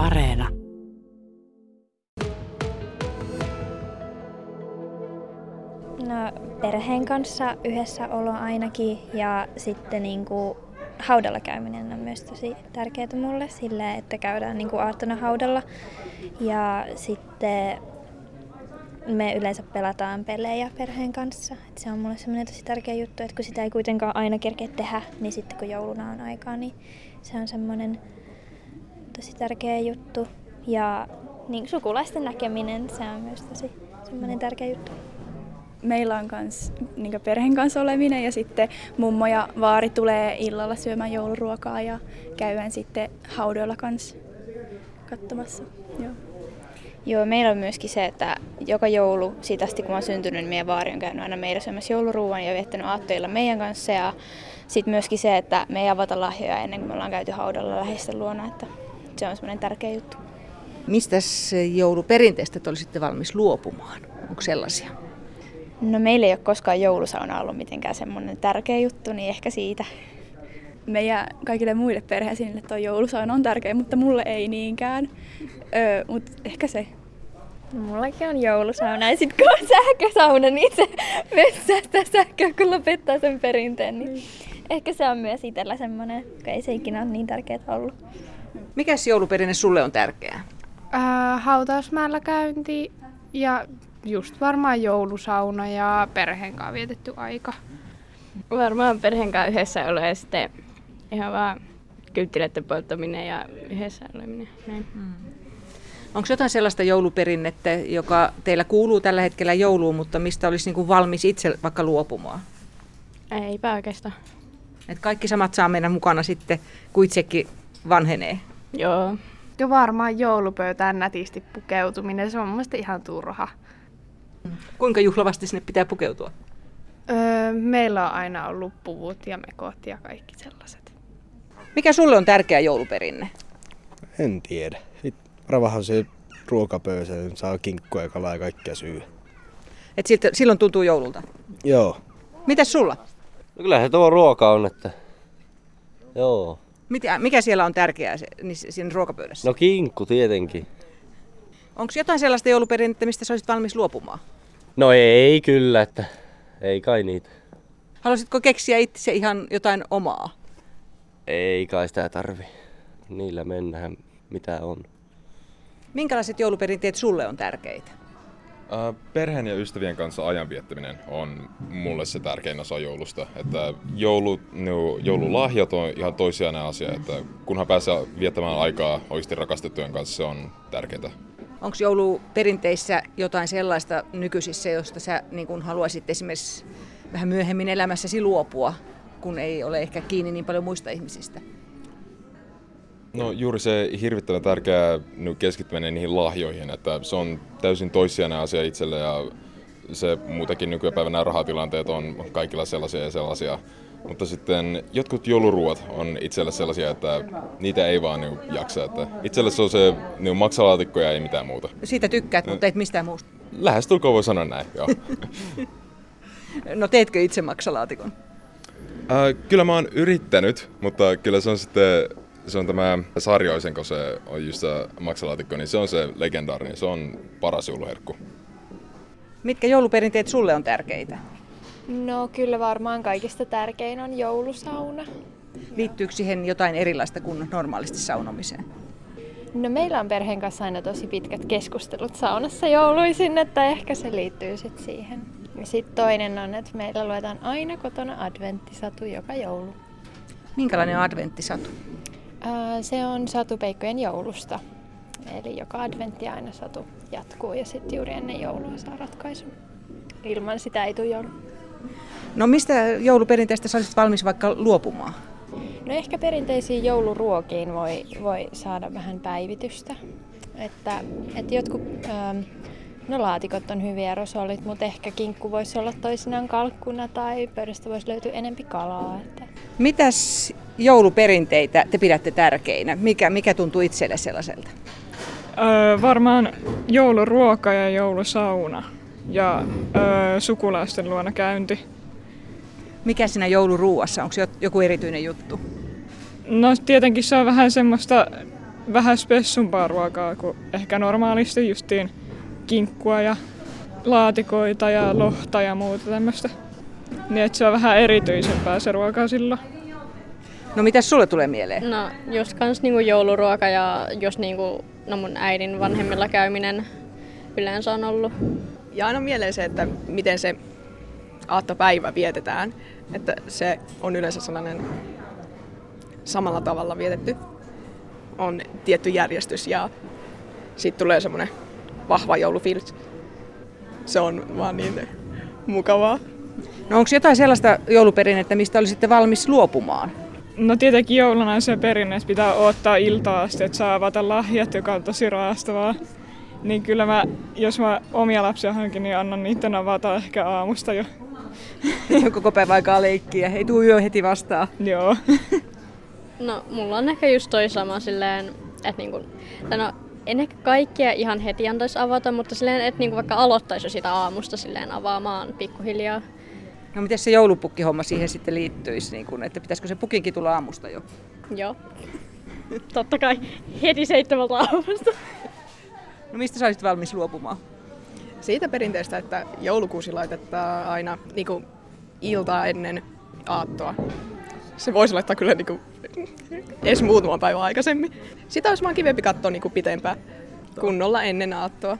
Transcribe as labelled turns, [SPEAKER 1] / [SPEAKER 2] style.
[SPEAKER 1] Areena.
[SPEAKER 2] No perheen kanssa yhdessä olo ainakin ja sitten niin kuin haudalla käyminen on myös tosi tärkeää mulle sillä, että käydään niin kuin aattona haudalla ja sitten me yleensä pelataan pelejä perheen kanssa. Et se on mulle semmoinen tosi tärkeä juttu, että kun sitä ei kuitenkaan aina kerkeä tehdä, niin sitten kun jouluna on aikaa, niin se on semmoinen tosi tärkeä juttu. Ja niin sukulaisten näkeminen, se on myös tosi semmoinen tärkeä juttu.
[SPEAKER 3] Meillä on kans, niin perheen kanssa oleminen ja sitten mummo ja vaari tulee illalla syömään jouluruokaa ja käydään sitten haudoilla kanssa katsomassa. Joo.
[SPEAKER 4] Joo, meillä on myöskin se, että joka joulu, siitä asti kun mä oon syntynyt, niin meidän vaari on käynyt aina meillä syömässä jouluruuan ja viettänyt aattoilla meidän kanssa. Ja sitten myöskin se, että me ei avata lahjoja ennen kuin me ollaan käyty haudalla läheisten luona, että se on semmoinen tärkeä juttu.
[SPEAKER 5] Mistä jouluperinteistä te olisitte valmis luopumaan? Onko sellaisia?
[SPEAKER 4] No meillä ei ole koskaan joulusauna ollut mitenkään semmoinen tärkeä juttu, niin ehkä siitä.
[SPEAKER 3] Meidän kaikille muille perheisiin tuo joulusauna on tärkeä, mutta mulle ei niinkään. Öö, mutta ehkä se.
[SPEAKER 2] No, mullakin on joulusauna ja sitten kun on sähkösauna, niin se myös säästää sähköä, kun lopettaa sen perinteen. Niin mm. Ehkä se on myös itsellä semmoinen, kun ei se ikinä ole niin tärkeää ollut.
[SPEAKER 5] Mikäs jouluperinne sulle on tärkeää?
[SPEAKER 6] Äh, hautausmäellä käynti ja just varmaan joulusauna ja perheen kanssa vietetty aika.
[SPEAKER 7] Varmaan perheen kanssa yhdessä olo ja sitten ihan vaan kynttilöiden polttaminen ja yhdessä oleminen. Näin. Hmm.
[SPEAKER 5] Onko jotain sellaista jouluperinnettä, joka teillä kuuluu tällä hetkellä jouluun, mutta mistä olisi niin kuin valmis itse vaikka luopumaan?
[SPEAKER 7] Eipä oikeastaan.
[SPEAKER 5] Et kaikki samat saa mennä mukana sitten, kun itsekin vanhenee.
[SPEAKER 7] Joo.
[SPEAKER 6] Jo varmaan joulupöytään nätisti pukeutuminen, se on mun ihan turha.
[SPEAKER 5] Kuinka juhlavasti sinne pitää pukeutua?
[SPEAKER 6] Öö, meillä on aina ollut puvut ja mekot ja kaikki sellaiset.
[SPEAKER 5] Mikä sulle on tärkeä jouluperinne?
[SPEAKER 8] En tiedä. Ravahan se ruokapöysä, niin saa kinkkua ja kalaa ja kaikkea syy.
[SPEAKER 5] Et siltä, silloin tuntuu joululta?
[SPEAKER 8] Joo.
[SPEAKER 5] Mitäs sulla?
[SPEAKER 9] No kyllä se tuo ruoka on, että joo.
[SPEAKER 5] Mitä, mikä siellä on tärkeää se, niin siinä ruokapöydässä?
[SPEAKER 9] No kinkku tietenkin.
[SPEAKER 5] Onko jotain sellaista jouluperinnettä, mistä sä olisit valmis luopumaan?
[SPEAKER 9] No ei kyllä, että ei kai niitä.
[SPEAKER 5] Haluaisitko keksiä itse ihan jotain omaa?
[SPEAKER 9] Ei kai sitä tarvi. Niillä mennään mitä on.
[SPEAKER 5] Minkälaiset jouluperinteet sulle on tärkeitä?
[SPEAKER 10] Perheen ja ystävien kanssa ajan viettäminen on mulle se tärkein osa joulusta. Että joulu, no, joululahjat on ihan toisiainen asia, että kunhan pääsee viettämään aikaa oikeasti rakastettujen kanssa, se on tärkeää.
[SPEAKER 5] Onko jouluperinteissä jotain sellaista nykyisissä, josta sä niin kun haluaisit esimerkiksi vähän myöhemmin elämässäsi luopua, kun ei ole ehkä kiinni niin paljon muista ihmisistä?
[SPEAKER 10] No juuri se hirvittävän tärkeä keskittyminen niihin lahjoihin, että se on täysin toissijainen asia itselle ja se muutenkin nykypäivänä rahatilanteet on kaikilla sellaisia ja sellaisia. Mutta sitten jotkut jouluruot on itselle sellaisia, että niitä ei vaan niin jaksa. Että itselle se on se niin maksalaatikko ja ei mitään muuta.
[SPEAKER 5] Siitä tykkäät, mutta et mistään muusta?
[SPEAKER 10] Lähestulkoon voi sanoa näin, joo.
[SPEAKER 5] no teetkö itse maksalaatikon?
[SPEAKER 10] Äh, kyllä mä oon yrittänyt, mutta kyllä se on sitten se on tämä Sarjoisen, kun se on just se maksalaatikko, niin se on se legendaarinen, se on paras jouluherkku.
[SPEAKER 5] Mitkä jouluperinteet sulle on tärkeitä?
[SPEAKER 11] No kyllä varmaan kaikista tärkein on joulusauna.
[SPEAKER 5] Liittyykö siihen jotain erilaista kuin normaalisti saunomiseen?
[SPEAKER 11] No meillä on perheen kanssa aina tosi pitkät keskustelut saunassa jouluisin, että ehkä se liittyy sitten siihen. Sitten toinen on, että meillä luetaan aina kotona adventtisatu joka joulu.
[SPEAKER 5] Minkälainen on adventtisatu?
[SPEAKER 11] Se on satupeikkojen joulusta. Eli joka adventti aina satu jatkuu ja sitten juuri ennen joulua saa ratkaisun. Ilman sitä ei tule joulu.
[SPEAKER 5] No mistä jouluperinteistä sä olisit valmis vaikka luopumaan?
[SPEAKER 11] No ehkä perinteisiin jouluruokiin voi, voi saada vähän päivitystä. Että, että jotkut, ähm, no laatikot on hyviä rosolit, mutta ehkä kinkku voisi olla toisinaan kalkkuna tai pöydästä voisi löytyä enempi kalaa. Että.
[SPEAKER 5] Mitäs jouluperinteitä te pidätte tärkeinä? Mikä, mikä tuntuu itselle sellaiselta?
[SPEAKER 12] Öö, varmaan jouluruoka ja joulusauna ja öö, sukulaisten luona käynti.
[SPEAKER 5] Mikä siinä jouluruuassa? Onko joku erityinen juttu?
[SPEAKER 12] No tietenkin se on vähän semmoista vähän spessumpaa ruokaa kuin ehkä normaalisti justiin kinkkua ja laatikoita ja lohta ja muuta tämmöistä. Niin että se on vähän erityisempää se ruoka silloin.
[SPEAKER 5] No mitä sulle tulee mieleen?
[SPEAKER 7] No just kans niinku jouluruoka ja just niinku, no mun äidin vanhemmilla käyminen yleensä on ollut.
[SPEAKER 1] Ja aina mieleen se, että miten se aattopäivä vietetään. Että se on yleensä sellainen samalla tavalla vietetty. On tietty järjestys ja sitten tulee semmoinen vahva joulufiilis. Se on vaan niin mukavaa.
[SPEAKER 5] No onko jotain sellaista jouluperinnettä, mistä olisitte valmis luopumaan?
[SPEAKER 12] No tietenkin jouluna se perinne, että pitää odottaa iltaa asti, että saa avata lahjat, joka on tosi raastavaa. Niin kyllä mä, jos mä omia lapsia hankin, niin annan niiden avata ehkä aamusta jo.
[SPEAKER 5] Koko päivä aikaa leikkiä, ei tuu yö heti vastaan.
[SPEAKER 12] Joo.
[SPEAKER 7] No mulla on ehkä just toi sama silleen, että niinku, no, en ehkä kaikkia ihan heti antaisi avata, mutta silleen, että niinku vaikka aloittaisi jo sitä aamusta silleen avaamaan pikkuhiljaa.
[SPEAKER 5] No miten se joulupukkihomma siihen sitten liittyisi, niin kun, että pitäisikö se pukinkin tulla aamusta jo?
[SPEAKER 7] Joo. Totta kai heti seitsemältä aamusta.
[SPEAKER 5] No mistä sä olisit valmis luopumaan?
[SPEAKER 1] Siitä perinteestä, että joulukuusi laitetaan aina niin kuin iltaa ennen aattoa. Se voisi laittaa kyllä niin kuin, edes muutaman päivän aikaisemmin. Sitä olisi vaan kivempi katsoa niin kuin pitempään kunnolla ennen aattoa.